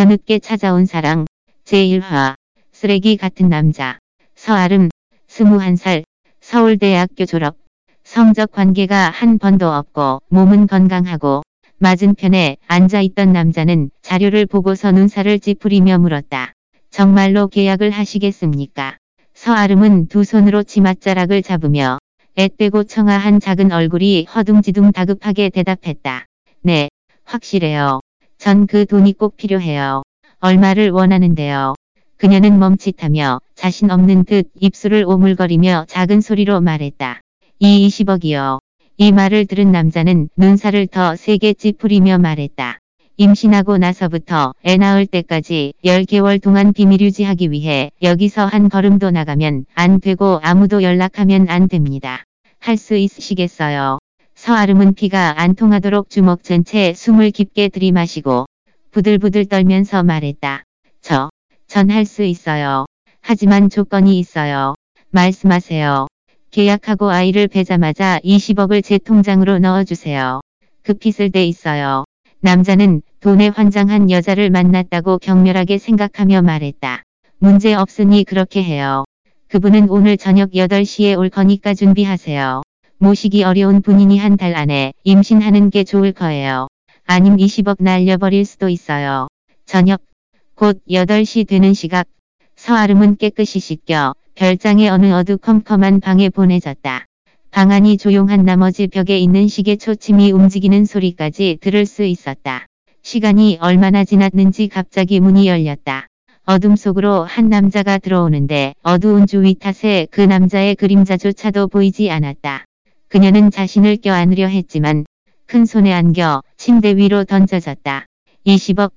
뒤늦게 찾아온 사랑 제1화 쓰레기 같은 남자 서아름 21살 서울대학교 졸업 성적 관계가 한 번도 없고 몸은 건강하고 맞은편에 앉아있던 남자는 자료를 보고서 눈살을 찌푸리며 물었다. 정말로 계약을 하시겠습니까? 서아름은 두 손으로 치맛자락을 잡으며 앳되고 청아한 작은 얼굴이 허둥지둥 다급하게 대답했다. 네, 확실해요. 전 그 돈이 꼭 필요해요. 얼마를 원하는데요. 그녀는 멈칫하며 자신 없는 듯 입술을 오물거리며 작은 소리로 말했다. 이 20억이요. 이 말을 들은 남자는 눈살을 더 세게 찌푸리며 말했다. 임신하고 나서부터 애 낳을 때까지 10개월 동안 비밀 유지하기 위해 여기서 한 걸음도 나가면 안 되고 아무도 연락하면 안 됩니다. 할 수 있으시겠어요? 서아름은 피가 안 통하도록 주먹 전채 숨을 깊게 들이마시고 부들부들 떨면서 말했다. 저, 전 할 수 있어요. 하지만 조건이 있어요. 말씀하세요. 계약하고 아이를 배자마자 20억을 제 통장으로 넣어주세요. 급히 쓸 데 있어요. 남자는 돈에 환장한 여자를 만났다고 격렬하게 생각하며 말했다. 문제 없으니 그렇게 해요. 그분은 오늘 저녁 8시에 올 거니까 준비하세요. 모시기 어려운 분이니 한달 안에 임신하는 게 좋을 거예요. 아님 20억 날려버릴 수도 있어요. 저녁 곧 8시 되는 시각 서아름은 깨끗이 씻겨 별장의 어느 어두컴컴한 방에 보내졌다. 방 안이 조용한 나머지 벽에 있는 시계 초침이 움직이는 소리까지 들을 수 있었다. 시간이 얼마나 지났는지 갑자기 문이 열렸다. 어둠 속으로 한 남자가 들어오는데 어두운 주위 탓에 그 남자의 그림자조차도 보이지 않았다. 그녀는 자신을 껴안으려 했지만 큰 손에 안겨 침대 위로 던져졌다. 20억.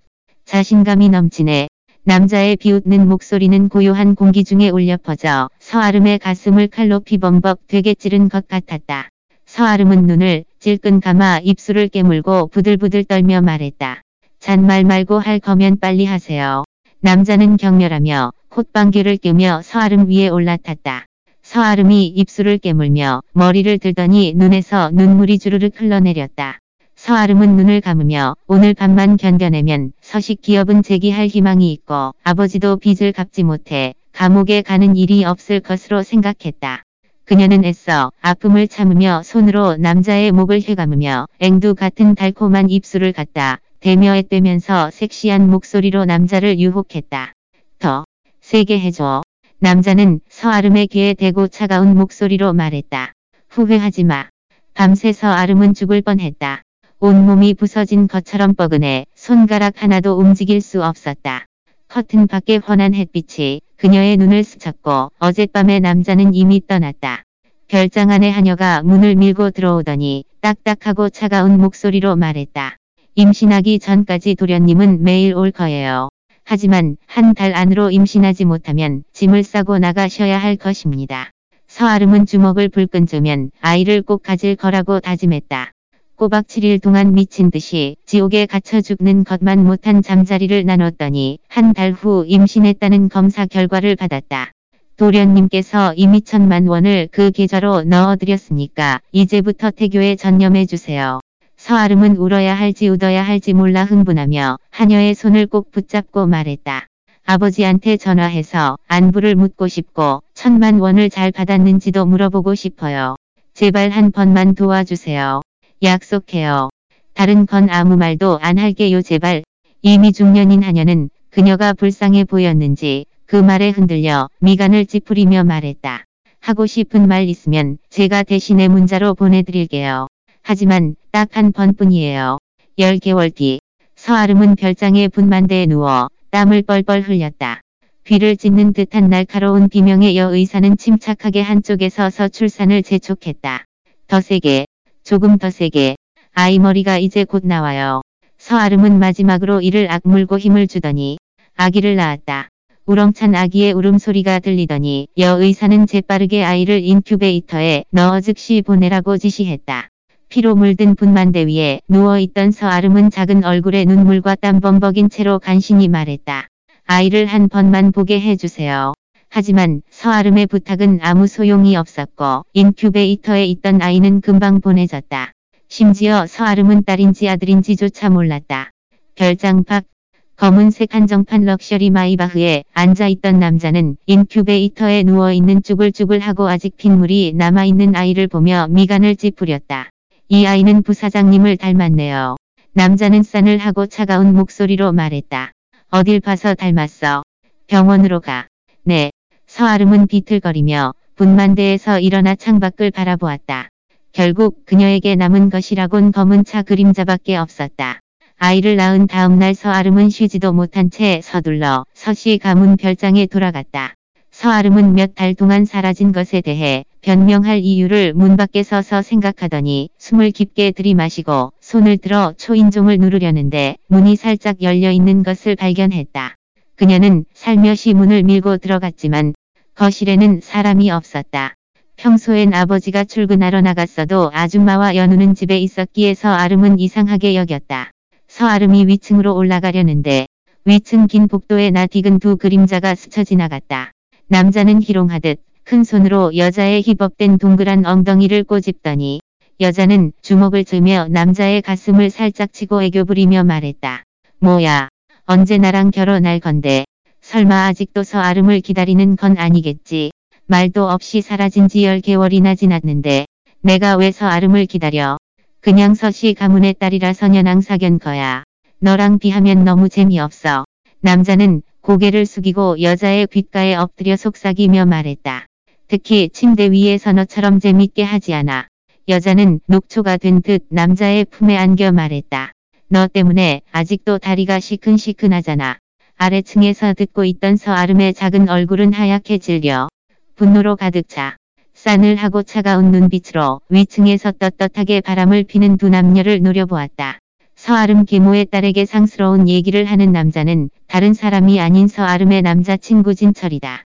자신감이 넘치네. 남자의 비웃는 목소리는 고요한 공기 중에 울려 퍼져 서아름의 가슴을 칼로 피범벅 되게 찌른 것 같았다. 서아름은 눈을 질끈 감아 입술을 깨물고 부들부들 떨며 말했다. 잔말 말고 할 거면 빨리 하세요. 남자는 격렬하며 콧방귀를 뀌며 서아름 위에 올라탔다. 서아름이 입술을 깨물며 머리를 들더니 눈에서 눈물이 주르륵 흘러내렸다. 서아름은 눈을 감으며 오늘 밤만 견뎌내면 서식 기업은 재기할 희망이 있고 아버지도 빚을 갚지 못해 감옥에 가는 일이 없을 것으로 생각했다. 그녀는 애써 아픔을 참으며 손으로 남자의 목을 휘감으며 앵두 같은 달콤한 입술을 갖다 대며 애떼면서 섹시한 목소리로 남자를 유혹했다. 더 세게 해줘. 남자는 서아름의 귀에 대고 차가운 목소리로 말했다. 후회하지 마. 밤새 서아름은 죽을 뻔했다. 온몸이 부서진 것처럼 뻐근해 손가락 하나도 움직일 수 없었다. 커튼 밖에 환한 햇빛이 그녀의 눈을 스쳤고 어젯밤에 남자는 이미 떠났다. 별장 안에 하녀가 문을 밀고 들어오더니 딱딱하고 차가운 목소리로 말했다. 임신하기 전까지 도련님은 매일 올 거예요. 하지만 한 달 안으로 임신하지 못하면 짐을 싸고 나가셔야 할 것입니다. 서아름은 주먹을 불끈 쥐면 아이를 꼭 가질 거라고 다짐했다. 꼬박 7일 동안 미친 듯이 지옥에 갇혀 죽는 것만 못한 잠자리를 나눴더니 한 달 후 임신했다는 검사 결과를 받았다. 도련님께서 이미 천만 원을 그 계좌로 넣어드렸으니까 이제부터 태교에 전념해주세요. 서아름은 울어야 할지 웃어야 할지 몰라 흥분하며 하녀의 손을 꼭 붙잡고 말했다. 아버지한테 전화해서 안부를 묻고 싶고 천만 원을 잘 받았는지도 물어보고 싶어요. 제발 한 번만 도와주세요. 약속해요. 다른 건 아무 말도 안 할게요 제발. 이미 중년인 하녀는 그녀가 불쌍해 보였는지 그 말에 흔들려 미간을 찌푸리며 말했다. 하고 싶은 말 있으면 제가 대신에 문자로 보내드릴게요. 하지만 딱 한 번뿐이에요. 10개월 뒤 서아름은 별장의 분만대에 누워 땀을 뻘뻘 흘렸다. 귀를 찢는 듯한 날카로운 비명의 여의사는 침착하게 한쪽에 서서 출산을 재촉했다. 더 세게 조금 더 세게. 아이 머리가 이제 곧 나와요. 서아름은 마지막으로 이를 악물고 힘을 주더니 아기를 낳았다. 우렁찬 아기의 울음소리가 들리더니 여 의사는 재빠르게 아이를 인큐베이터에 넣어 즉시 보내라고 지시했다. 피로 물든 분만대 위에 누워있던 서아름은 작은 얼굴에 눈물과 땀 범벅인 채로 간신히 말했다. 아이를 한 번만 보게 해주세요. 하지만 서아름의 부탁은 아무 소용이 없었고 인큐베이터에 있던 아이는 금방 보내졌다. 심지어 서아름은 딸인지 아들인지조차 몰랐다. 별장 밖 검은색 한정판 럭셔리 마이바흐에 앉아있던 남자는 인큐베이터에 누워있는 쭈글쭈글하고 아직 핏물이 남아있는 아이를 보며 미간을 찌푸렸다. 이 아이는 부사장님을 닮았네요. 남자는 싼을 하고 차가운 목소리로 말했다. 어딜 봐서 닮았어. 병원으로 가. 네. 서아름은 비틀거리며 분만대에서 일어나 창밖을 바라보았다. 결국 그녀에게 남은 것이라곤 검은 차 그림자밖에 없었다. 아이를 낳은 다음 날 서아름은 쉬지도 못한 채 서둘러 서시 가문 별장에 돌아갔다. 서아름은 몇 달 동안 사라진 것에 대해 변명할 이유를 문 밖에 서서 생각하더니 숨을 깊게 들이마시고 손을 들어 초인종을 누르려는데 문이 살짝 열려 있는 것을 발견했다. 그녀는 살며시 문을 밀고 들어갔지만 거실에는 사람이 없었다. 평소엔 아버지가 출근하러 나갔어도 아줌마와 연우는 집에 있었기에 서아름은 이상하게 여겼다. 서아름이 위층으로 올라가려는데 위층 긴 복도에 나디근 두 그림자가 스쳐 지나갔다. 남자는 희롱하듯 큰 손으로 여자의 힙업된 동그란 엉덩이를 꼬집더니 여자는 주먹을 쥐며 남자의 가슴을 살짝 치고 애교 부리며 말했다. 뭐야. 언제 나랑 결혼할 건데. 설마 아직도 서아름을 기다리는 건 아니겠지. 말도 없이 사라진 지 10개월이나 지났는데 내가 왜 서아름을 기다려. 그냥 서씨 가문의 딸이라 서년왕 사견 거야. 너랑 비하면 너무 재미없어. 남자는 고개를 숙이고 여자의 귓가에 엎드려 속삭이며 말했다. 특히 침대 위에 서 너처럼 재밌게 하지 않아. 여자는 녹초가 된 듯 남자의 품에 안겨 말했다. 너 때문에 아직도 다리가 시큰시큰하잖아. 아래층에서 듣고 있던 서아름의 작은 얼굴은 하얗게 질려 분노로 가득 차. 싸늘하고 차가운 눈빛으로 위층에서 떳떳하게 바람을 피는 두 남녀를 노려보았다. 서아름 계모의 딸에게 상스러운 얘기를 하는 남자는 다른 사람이 아닌 서아름의 남자친구 진철이다.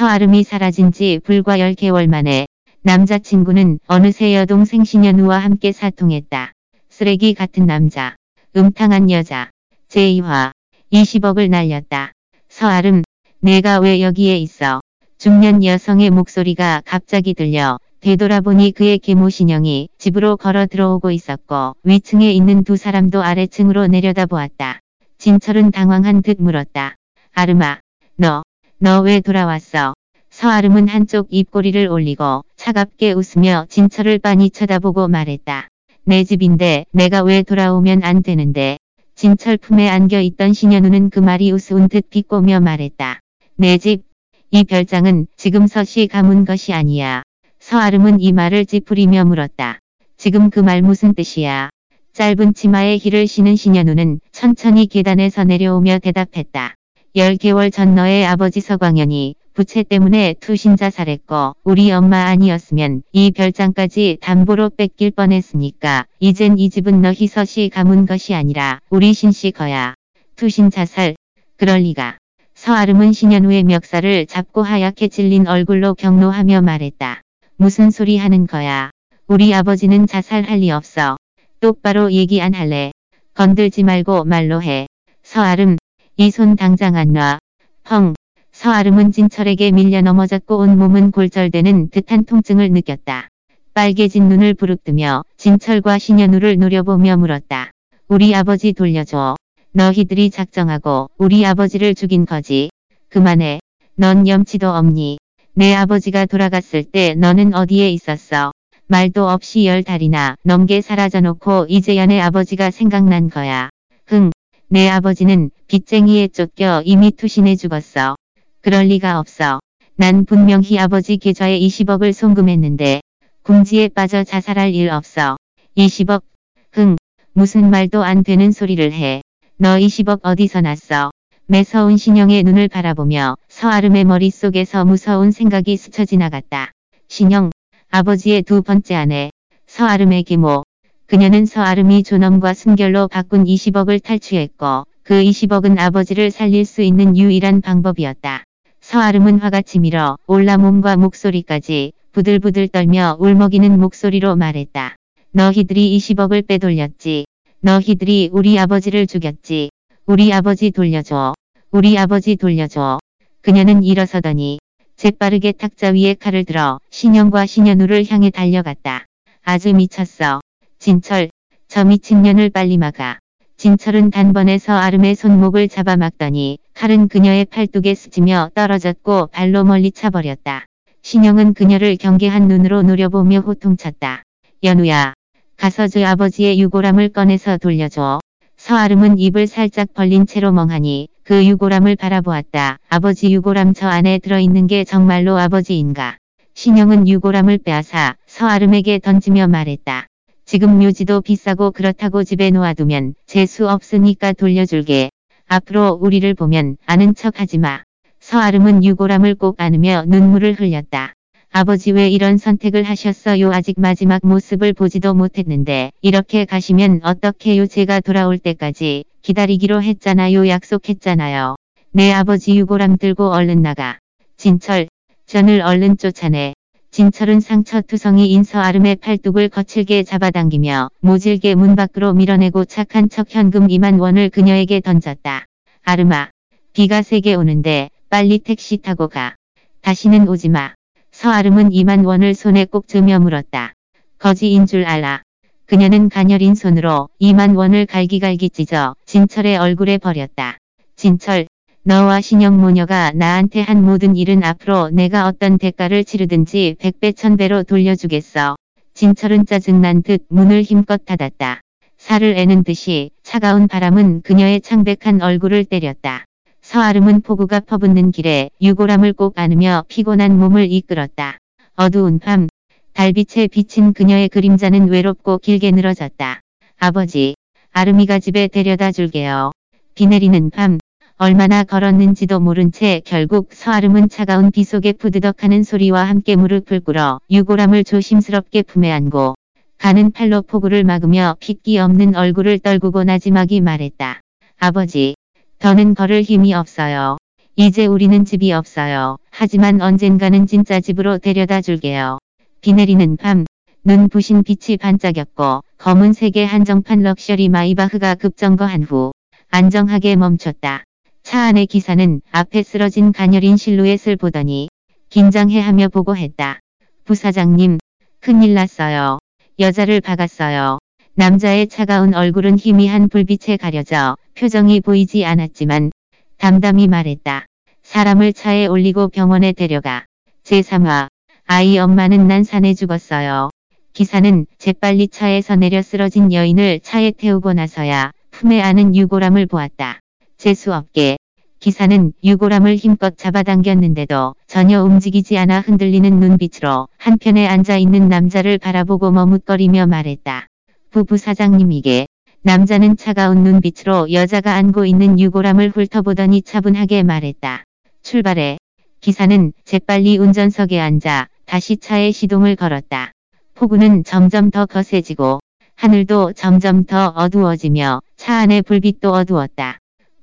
서아름이 사라진 지 불과 10개월 만에 남자친구는 어느새 여동생 신현우와 함께 사통했다. 쓰레기 같은 남자. 음탕한 여자. 제2화. 20억을 날렸다. 서아름, 내가 왜 여기에 있어? 중년 여성의 목소리가 갑자기 들려 되돌아보니 그의 계모 신영이 집으로 걸어 들어오고 있었고 위층에 있는 두 사람도 아래층으로 내려다보았다. 진철은 당황한 듯 물었다. 아름아, 너, 너 왜 돌아왔어? 서아름은 한쪽 입꼬리를 올리고 차갑게 웃으며 진철을 빤히 쳐다보고 말했다. 내 집인데 내가 왜 돌아오면 안 되는데. 진철 품에 안겨 있던 신현우는 그 말이 우스운 듯 비꼬며 말했다. 내 집, 이 별장은 지금 서시 가문 것이 아니야. 서아름은 이 말을 찌푸리며 물었다. 지금 그 말 무슨 뜻이야? 짧은 치마에 힐을 신은 신현우는 천천히 계단에서 내려오며 대답했다. 10개월 전 너의 아버지 서광현이 부채 때문에 투신 자살했고 우리 엄마 아니었으면 이 별장까지 담보로 뺏길 뻔했으니까 이젠 이 집은 너희 서시 가문 것이 아니라 우리 신씨 거야. 투신 자살? 그럴 리가. 서아름은 신현우의 멱살을 잡고 하얗게 질린 얼굴로 경로하며 말했다. 무슨 소리 하는 거야. 우리 아버지는 자살할 리 없어. 똑바로 얘기 안 할래. 건들지 말고 말로 해. 서아름, 이 손 당장 안 놔. 펑. 서아름은 진철에게 밀려 넘어졌고 온몸은 골절되는 듯한 통증을 느꼈다. 빨개진 눈을 부릅뜨며 진철과 신현우를 노려보며 물었다. 우리 아버지 돌려줘. 너희들이 작정하고 우리 아버지를 죽인 거지. 그만해. 넌 염치도 없니. 내 아버지가 돌아갔을 때 너는 어디에 있었어. 말도 없이 열 달이나 넘게 사라져 놓고 이제야 내 아버지가 생각난 거야. 흥. 내 아버지는 빚쟁이에 쫓겨 이미 투신해 죽었어. 그럴 리가 없어. 난 분명히 아버지 계좌에 20억을 송금했는데 궁지에 빠져 자살할 일 없어. 20억? 흥. 무슨 말도 안 되는 소리를 해. 너 20억 어디서 났어? 매서운 신영의 눈을 바라보며 서아름의 머릿속에서 무서운 생각이 스쳐 지나갔다. 신영, 아버지의 두 번째 아내, 서아름의 계모. 그녀는 서아름이 존엄과 순결로 바꾼 20억을 탈취했고 그 20억은 아버지를 살릴 수 있는 유일한 방법이었다. 서아름은 화가 치밀어 올라 몸과 목소리까지 부들부들 떨며 울먹이는 목소리로 말했다. 너희들이 20억을 빼돌렸지. 너희들이 우리 아버지를 죽였지. 우리 아버지 돌려줘. 우리 아버지 돌려줘. 그녀는 일어서더니 재빠르게 탁자 위에 칼을 들어 신영과 신현우를 향해 달려갔다. 아주 미쳤어. 진철, 저 미친년을 빨리 막아. 진철은 단번에 서 아름의 손목을 잡아막더니 칼은 그녀의 팔뚝에 스치며 떨어졌고 발로 멀리 차버렸다. 신영은 그녀를 경계한 눈으로 노려보며 호통쳤다. 연우야. 가서 저 아버지의 유골함을 꺼내서 돌려줘. 서아름은 입을 살짝 벌린 채로 멍하니 그 유골함을 바라보았다. 아버지 유골함 저 안에 들어있는 게 정말로 아버지인가. 신영은 유골함을 빼앗아 서아름에게 던지며 말했다. 지금 묘지도 비싸고 그렇다고 집에 놓아두면 재수 없으니까 돌려줄게. 앞으로 우리를 보면 아는 척 하지 마. 서아름은 유골함을 꼭 안으며 눈물을 흘렸다. 아버지 왜 이런 선택을 하셨어요? 아직 마지막 모습을 보지도 못했는데 이렇게 가시면 어떡해요? 제가 돌아올 때까지 기다리기로 했잖아요. 약속했잖아요. 내 아버지 유골함 들고 얼른 나가. 진철, 전을 얼른 쫓아내. 진철은 상처투성이 인 서아름의 팔뚝을 거칠게 잡아당기며 모질게 문 밖으로 밀어내고 착한 척 현금 2만 원을 그녀에게 던졌다. 아름아, 비가 세게 오는데 빨리 택시 타고 가. 다시는 오지 마. 서아름은 2만 원을 손에 꼭 쥐며 물었다. 거지인 줄 알아. 그녀는 가녀린 손으로 2만 원을 갈기갈기 찢어 진철의 얼굴에 버렸다. 진철, 너와 신영 모녀가 나한테 한 모든 일은 앞으로 내가 어떤 대가를 치르든지 백배 천배로 돌려주겠어. 진철은 짜증난 듯 문을 힘껏 닫았다. 살을 애는 듯이 차가운 바람은 그녀의 창백한 얼굴을 때렸다. 서아름은 폭우가 퍼붓는 길에 유골함을 꼭 안으며 피곤한 몸을 이끌었다. 어두운 밤, 달빛에 비친 그녀의 그림자는 외롭고 길게 늘어졌다. 아버지, 아름이가 집에 데려다 줄게요. 비 내리는 밤, 얼마나 걸었는지도 모른 채 결국 서아름은 차가운 비 속에 푸드덕하는 소리와 함께 무릎을 꿇어 유골함을 조심스럽게 품에 안고 가는 팔로 폭우를 막으며 핏기 없는 얼굴을 떨구고 나지막이 말했다. 아버지, 더는 걸을 힘이 없어요. 이제 우리는 집이 없어요. 하지만 언젠가는 진짜 집으로 데려다 줄게요. 비 내리는 밤, 눈 부신 빛이 반짝였고 검은색의 한정판 럭셔리 마이바흐가 급정거한 후 안정하게 멈췄다. 차 안의 기사는 앞에 쓰러진 가녀린 실루엣을 보더니 긴장해하며 보고했다. 부사장님, 큰일 났어요. 여자를 박았어요. 남자의 차가운 얼굴은 희미한 불빛에 가려져 표정이 보이지 않았지만 담담히 말했다. 사람을 차에 올리고 병원에 데려가. 제3화. 아이 엄마는 난 산에 죽었어요. 기사는 재빨리 차에서 내려 쓰러진 여인을 차에 태우고 나서야 품에 안은 유골함을 보았다. 재수없게 기사는 유골함을 힘껏 잡아당겼는데도 전혀 움직이지 않아 흔들리는 눈빛으로 한편에 앉아있는 남자를 바라보고 머뭇거리며 말했다. 부부 사장님에게 남자는 차가운 눈빛으로 여자가 안고 있는 유골함을 훑어보더니 차분하게 말했다. 출발해. 기사는 재빨리 운전석에 앉아 다시 차에 시동을 걸었다. 폭우는 점점 더 거세지고 하늘도 점점 더 어두워지며 차 안의 불빛도 어두웠다.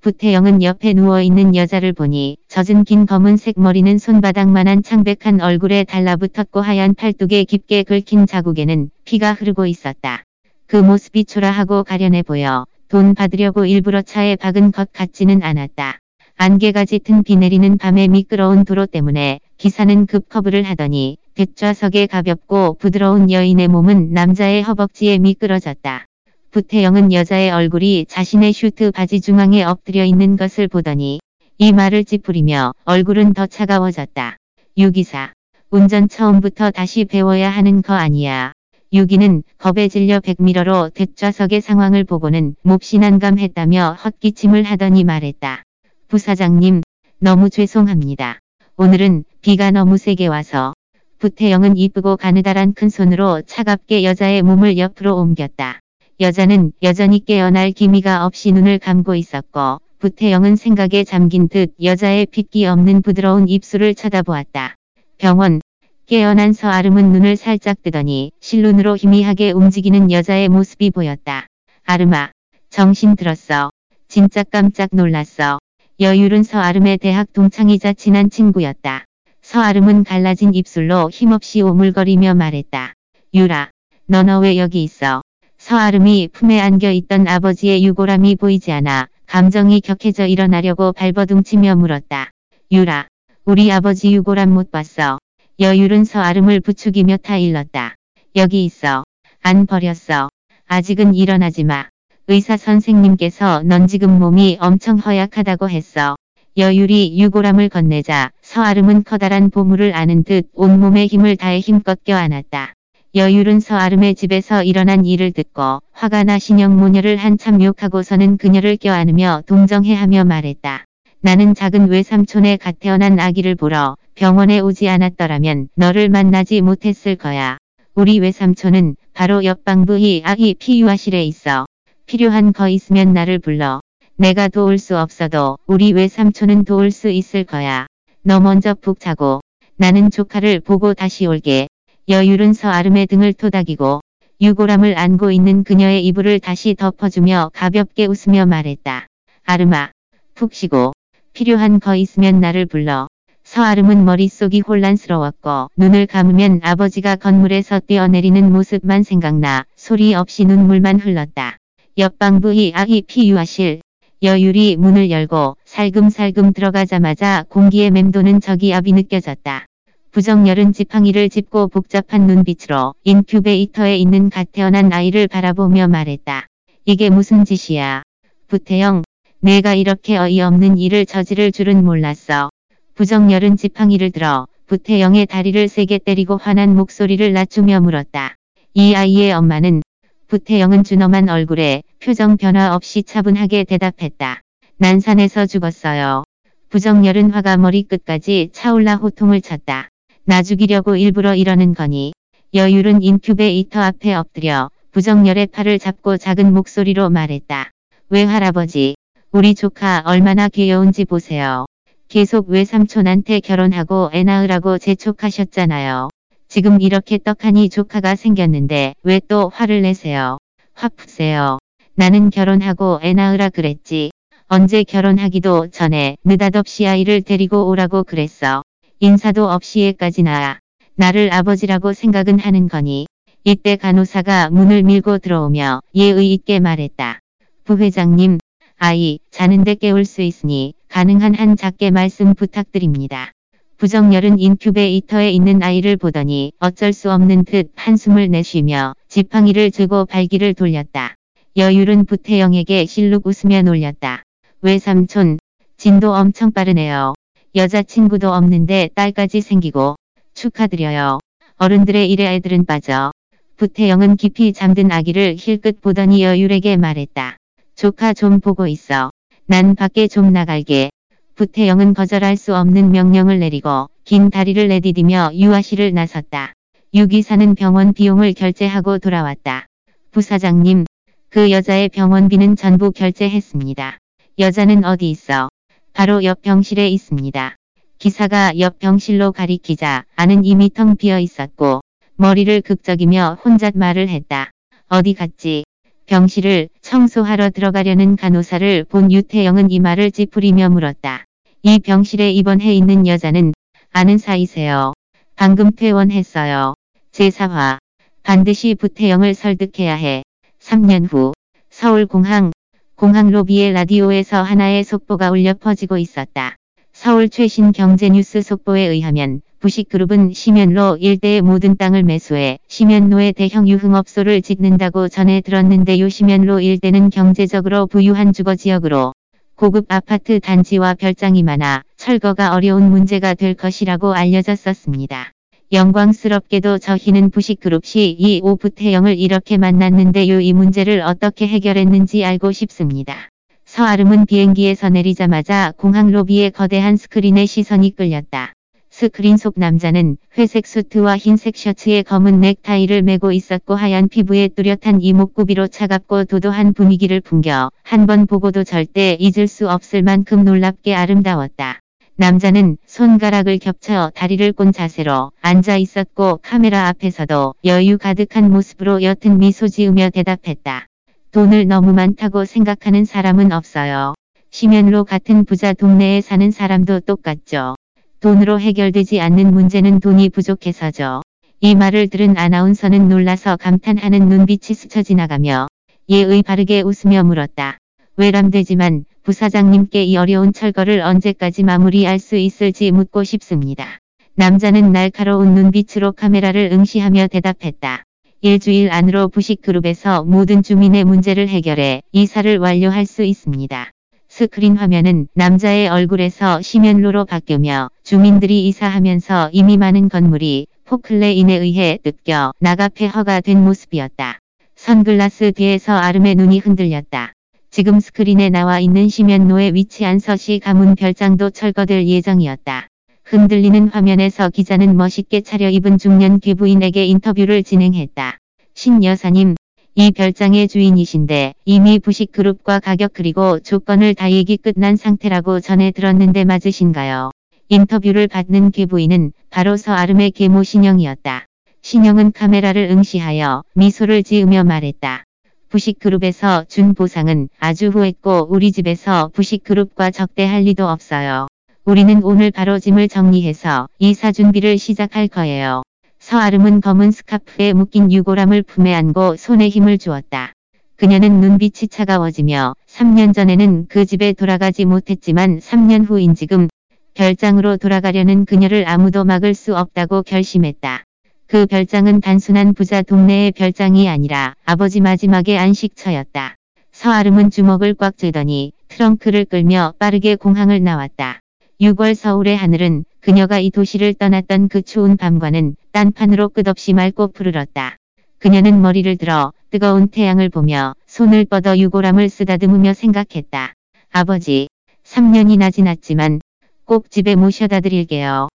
부태영은 옆에 누워있는 여자를 보니 젖은 긴 검은색 머리는 손바닥만한 창백한 얼굴에 달라붙었고 하얀 팔뚝에 깊게 긁힌 자국에는 피가 흐르고 있었다. 그 모습이 초라하고 가련해 보여 돈 받으려고 일부러 차에 박은 것 같지는 않았다. 안개가 짙은 비 내리는 밤에 미끄러운 도로 때문에 기사는 급 커브를 하더니 뒷좌석에 가볍고 부드러운 여인의 몸은 남자의 허벅지에 미끄러졌다. 부태영은 여자의 얼굴이 자신의 슈트 바지 중앙에 엎드려 있는 것을 보더니 이마를 찌푸리며 얼굴은 더 차가워졌다. 유기사. 운전 처음부터 다시 배워야 하는 거 아니야. 유기사는 겁에 질려 백미러로 뒷좌석의 상황을 보고는 몹시 난감했다며 헛기침을 하더니 말했다. 부사장님, 너무 죄송합니다. 오늘은 비가 너무 세게 와서 부태영은 이쁘고 가느다란 큰 손으로 차갑게 여자의 몸을 옆으로 옮겼다. 여자는 여전히 깨어날 기미가 없이 눈을 감고 있었고 부태영은 생각에 잠긴 듯 여자의 핏기 없는 부드러운 입술을 쳐다보았다. 병원 깨어난 서아름은 눈을 살짝 뜨더니 실눈으로 희미하게 움직이는 여자의 모습이 보였다. 아름아, 정신 들었어. 진짜 깜짝 놀랐어. 여율은 서아름의 대학 동창이자 친한 친구였다. 서아름은 갈라진 입술로 힘없이 오물거리며 말했다. 유라, 너너 왜 여기 있어? 서아름이 품에 안겨 있던 아버지의 유골함이 보이지 않아 감정이 격해져 일어나려고 발버둥치며 물었다. 유라, 우리 아버지 유골함 못 봤어. 여율은 서아름을 부추기며 타일렀다. 여기 있어. 안 버렸어. 아직은 일어나지 마. 의사 선생님께서 넌 지금 몸이 엄청 허약하다고 했어. 여율이 유골함을 건네자 서아름은 커다란 보물을 아는 듯 온몸에 힘을 다해 힘껏 껴안았다. 여율은 서아름의 집에서 일어난 일을 듣고 화가 나 신영 모녀를 한참 욕하고서는 그녀를 껴안으며 동정해하며 말했다. 나는 작은 외삼촌의 갓 태어난 아기를 보러 병원에 오지 않았더라면 너를 만나지 못했을 거야. 우리 외삼촌은 바로 옆방부의 아기 피유아실에 있어. 필요한 거 있으면 나를 불러. 내가 도울 수 없어도 우리 외삼촌은 도울 수 있을 거야. 너 먼저 푹 자고 나는 조카를 보고 다시 올게. 여율은 서아름의 등을 토닥이고 유골함을 안고 있는 그녀의 이불을 다시 덮어주며 가볍게 웃으며 말했다. 아름아, 푹 쉬고 필요한 거 있으면 나를 불러. 서아름은 머릿속이 혼란스러웠고 눈을 감으면 아버지가 건물에서 뛰어내리는 모습만 생각나 소리 없이 눈물만 흘렀다. 옆방부의 아기 피유아실 여율이 문을 열고 살금살금 들어가자마자 공기에 맴도는 저기 압이 느껴졌다. 부정열은 지팡이를 짚고 복잡한 눈빛으로 인큐베이터에 있는 갓 태어난 아이를 바라보며 말했다. 이게 무슨 짓이야. 부태영, 내가 이렇게 어이없는 일을 저지를 줄은 몰랐어. 부정열은 지팡이를 들어 부태영의 다리를 세게 때리고 화난 목소리를 낮추며 물었다. 이 아이의 엄마는 부태영은 준엄한 얼굴에 표정 변화 없이 차분하게 대답했다. 난산에서 죽었어요. 부정열은 화가 머리끝까지 차올라 호통을 쳤다. 나 죽이려고 일부러 이러는 거니. 여율은 인큐베이터 앞에 엎드려 부정열의 팔을 잡고 작은 목소리로 말했다. 왜 할아버지, 우리 조카 얼마나 귀여운지 보세요. 계속 외삼촌한테 결혼하고 애 낳으라고 재촉하셨잖아요. 지금 이렇게 떡하니 조카가 생겼는데 왜 또 화를 내세요? 화 푸세요. 나는 결혼하고 애 낳으라 그랬지. 언제 결혼하기도 전에 느닷없이 아이를 데리고 오라고 그랬어. 인사도 없이 애까지 낳아. 나를 아버지라고 생각은 하는 거니. 이때 간호사가 문을 밀고 들어오며 예의 있게 말했다. 부회장님, 아이, 자는데 깨울 수 있으니 가능한 한 작게 말씀 부탁드립니다. 부정열은 인큐베이터에 있는 아이를 보더니 어쩔 수 없는 듯 한숨을 내쉬며 지팡이를 들고 발기를 돌렸다. 여율은 부태영에게 실룩 웃으며 놀렸다. 외삼촌, 진도 엄청 빠르네요. 여자친구도 없는데 딸까지 생기고 축하드려요. 어른들의 일에 애들은 빠져. 부태영은 깊이 잠든 아기를 힐끗 보더니 여율에게 말했다. 조카 좀 보고 있어. 난 밖에 좀 나갈게. 부태영은 거절할 수 없는 명령을 내리고 긴 다리를 내디디며 유아실을 나섰다. 유기사는 병원 비용을 결제하고 돌아왔다. 부사장님, 그 여자의 병원비는 전부 결제했습니다. 여자는 어디 있어? 바로 옆 병실에 있습니다. 기사가 옆 병실로 가리키자 안은 이미 텅 비어 있었고 머리를 극적이며 혼잣 말을 했다. 어디 갔지? 병실을 청소하러 들어가려는 간호사를 본 유태영은 이 말을 찌푸리며 물었다. 이 병실에 입원해 있는 여자는 아는 사이세요. 방금 퇴원했어요. 제4화. 반드시 부태영을 설득해야 해. 3년 후 서울공항 공항 로비의 라디오에서 하나의 속보가 울려 퍼지고 있었다. 서울 최신 경제뉴스 속보에 의하면 부식그룹은 심연로 일대의 모든 땅을 매수해 심연로의 대형 유흥업소를 짓는다고 전해 들었는데요. 심연로 일대는 경제적으로 부유한 주거지역으로 고급 아파트 단지와 별장이 많아 철거가 어려운 문제가 될 것이라고 알려졌었습니다. 영광스럽게도 저희는 부식그룹 CEO 부태영을 이렇게 만났는데요. 이 문제를 어떻게 해결했는지 알고 싶습니다. 서아름은 비행기에서 내리자마자 공항 로비에 거대한 스크린에 시선이 끌렸다. 스크린 속 남자는 회색 수트와 흰색 셔츠에 검은 넥타이를 메고 있었고 하얀 피부에 뚜렷한 이목구비로 차갑고 도도한 분위기를 풍겨 한 번 보고도 절대 잊을 수 없을 만큼 놀랍게 아름다웠다. 남자는 손가락을 겹쳐 다리를 꼰 자세로 앉아 있었고 카메라 앞에서도 여유 가득한 모습으로 옅은 미소 지으며 대답했다. 돈을 너무 많다고 생각하는 사람은 없어요. 심연로 같은 부자 동네에 사는 사람도 똑같죠. 돈으로 해결되지 않는 문제는 돈이 부족해서죠. 이 말을 들은 아나운서는 놀라서 감탄하는 눈빛이 스쳐 지나가며 예의 바르게 웃으며 물었다. 외람되지만 부사장님께 이 어려운 철거를 언제까지 마무리할 수 있을지 묻고 싶습니다. 남자는 날카로운 눈빛으로 카메라를 응시하며 대답했다. 일주일 안으로 부씨그룹에서 모든 주민의 문제를 해결해 이사를 완료할 수 있습니다. 스크린 화면은 남자의 얼굴에서 심연로로 바뀌며 주민들이 이사하면서 이미 많은 건물이 포클레인에 의해 뜯겨 나가 폐허가 된 모습이었다. 선글라스 뒤에서 아름의 눈이 흔들렸다. 지금 스크린에 나와 있는 심연로에 위치한 서시 가문 별장도 철거될 예정이었다. 흔들리는 화면에서 기자는 멋있게 차려입은 중년 귀부인에게 인터뷰를 진행했다. 신 여사님, 이 별장의 주인이신데 이미 부식그룹과 가격 그리고 조건을 다 얘기 끝난 상태라고 전해 들었는데 맞으신가요? 인터뷰를 받는 귀부인은 바로 서아름의 계모 신영이었다. 신영은 카메라를 응시하여 미소를 지으며 말했다. 부식그룹에서 준 보상은 아주 후했고 우리 집에서 부식그룹과 적대할 리도 없어요. 우리는 오늘 바로 짐을 정리해서 이사 준비를 시작할 거예요. 서아름은 검은 스카프에 묶인 유골함을 품에 안고 손에 힘을 주었다. 그녀는 눈빛이 차가워지며 3년 전에는 그 집에 돌아가지 못했지만 3년 후인 지금 별장으로 돌아가려는 그녀를 아무도 막을 수 없다고 결심했다. 그 별장은 단순한 부자 동네의 별장이 아니라 아버지 마지막의 안식처였다. 서아름은 주먹을 꽉 쥐더니 트렁크를 끌며 빠르게 공항을 나왔다. 6월 서울의 하늘은 그녀가 이 도시를 떠났던 그 추운 밤과는 딴판으로 끝없이 맑고 푸르렀다. 그녀는 머리를 들어 뜨거운 태양을 보며 손을 뻗어 유골함을 쓰다듬으며 생각했다. 아버지, 3년이나 지났지만 꼭 집에 모셔다 드릴게요.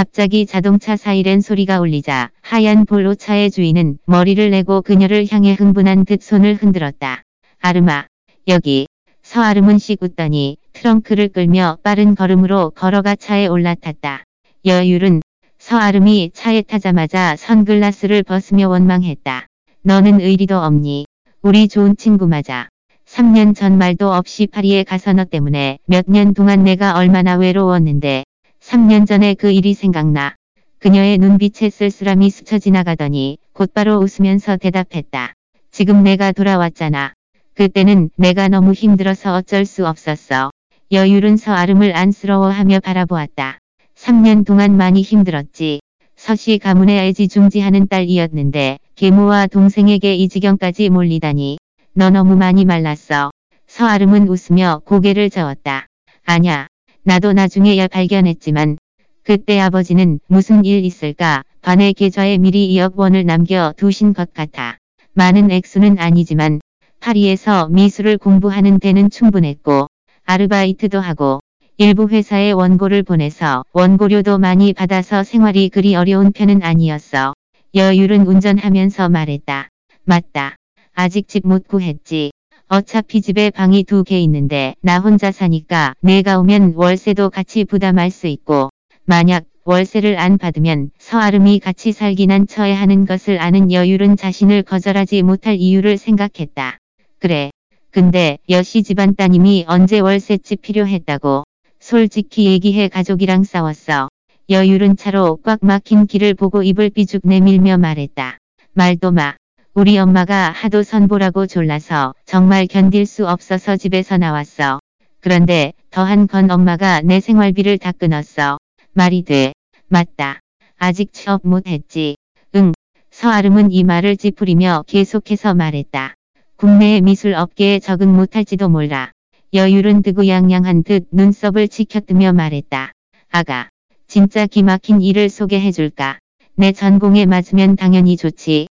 갑자기 자동차 사이렌 소리가 울리자 하얀 볼로 차의 주인은 머리를 내고 그녀를 향해 흥분한 듯 손을 흔들었다. 아르마, 여기. 서아름은 씩 웃더니 트렁크를 끌며 빠른 걸음으로 걸어가 차에 올라탔다. 여율은 서아름이 차에 타자마자 선글라스를 벗으며 원망했다. 너는 의리도 없니? 우리 좋은 친구 맞아. 3년 전 말도 없이 파리에 가서 너 때문에 몇 년 동안 내가 얼마나 외로웠는데 3년 전에 그 일이 생각나. 그녀의 눈빛에 쓸쓸함이 스쳐 지나가더니 곧바로 웃으면서 대답했다. 지금 내가 돌아왔잖아. 그때는 내가 너무 힘들어서 어쩔 수 없었어. 여율은 서아름을 안쓰러워하며 바라보았다. 3년 동안 많이 힘들었지. 서씨 가문의 애지중지하는 딸이었는데 계모와 동생에게 이 지경까지 몰리다니. 너 너무 많이 말랐어. 서아름은 웃으며 고개를 저었다. 아냐. 나도 나중에야 발견했지만 그때 아버지는 무슨 일 있을까 반의 계좌에 미리 2억 원을 남겨 두신 것 같아. 많은 액수는 아니지만 파리에서 미술을 공부하는 데는 충분했고 아르바이트도 하고 일부 회사에 원고를 보내서 원고료도 많이 받아서 생활이 그리 어려운 편은 아니었어. 여율은 운전하면서 말했다. 맞다. 아직 집 못 구했지. 어차피 집에 방이 두 개 있는데 나 혼자 사니까 내가 오면 월세도 같이 부담할 수 있고 만약 월세를 안 받으면 서아름이 같이 한 처해 하는 것을 아는 여율은 자신을 거절하지 못할 이유를 생각했다. 그래. 근데 여시 집안 따님이 언제 월세집 필요했다고. 솔직히 얘기해 가족이랑 싸웠어. 여율은 차로 꽉 막힌 길을 보고 입을 삐죽 내밀며 말했다. 말도 마. 우리 엄마가 하도 선보라고 졸라서 정말 견딜 수 없어서 집에서 나왔어. 그런데 더한 건 엄마가 내 생활비를 다 끊었어. 말이 돼. 맞다. 아직 취업 못했지. 응. 서아름은 이 말을 찌푸리며 계속해서 말했다. 국내의 미술 업계에 적응 못할지도 몰라. 여율은 뜨고양양한 듯 눈썹을 치켜뜨며 말했다. 아가, 진짜 기막힌 일을 소개해줄까? 내 전공에 맞으면 당연히 좋지.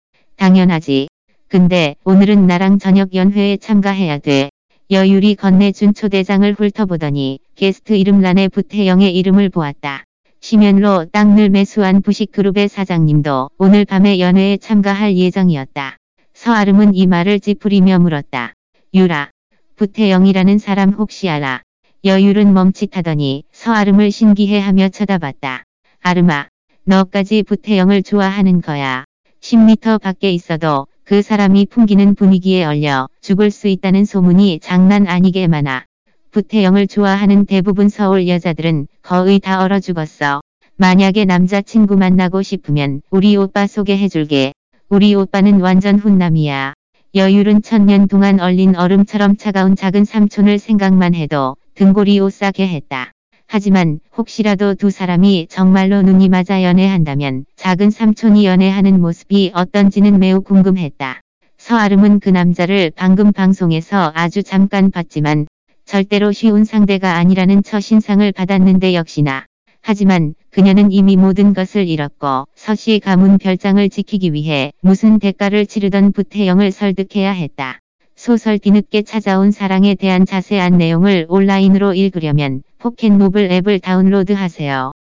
당연하지. 근데 오늘은 나랑 저녁 연회에 참가해야 돼. 여율이 건네준 초대장을 훑어보더니 게스트 이름란에 부태영의 이름을 보았다. 심연로 땅을 매수한 부식그룹의 사장님도 오늘 밤에 연회에 참가할 예정이었다. 서아름은 이 말을 찌푸리며 물었다. 유라. 부태영이라는 사람 혹시 알아? 여율은 멈칫하더니 서아름을 신기해하며 쳐다봤다. 아름아. 너까지 부태영을 좋아하는 거야. 10미터 밖에 있어도 그 사람이 풍기는 분위기에 얼려 죽을 수 있다는 소문이 장난 아니게 많아. 부태영을 좋아하는 대부분 서울 여자들은 거의 다 얼어 죽었어. 만약에 남자친구 만나고 싶으면 우리 오빠 소개해줄게. 우리 오빠는 완전 훈남이야. 여율은 천년 동안 얼린 얼음처럼 차가운 작은 삼촌을 생각만 해도 등골이 오싹해 했다. 하지만 혹시라도 두 사람이 정말로 눈이 맞아 연애한다면 작은 삼촌이 연애하는 모습이 어떤지는 매우 궁금했다. 서아름은 그 남자를 방금 방송에서 아주 잠깐 봤지만 절대로 쉬운 상대가 아니라는 첫인상을 받았는데 역시나. 하지만 그녀는 이미 모든 것을 잃었고 서시 가문 별장을 지키기 위해 무슨 대가를 치르던 부태영을 설득해야 했다. 소설 뒤늦게 찾아온 사랑에 대한 자세한 내용을 온라인으로 읽으려면 포켓노블 앱을 다운로드하세요.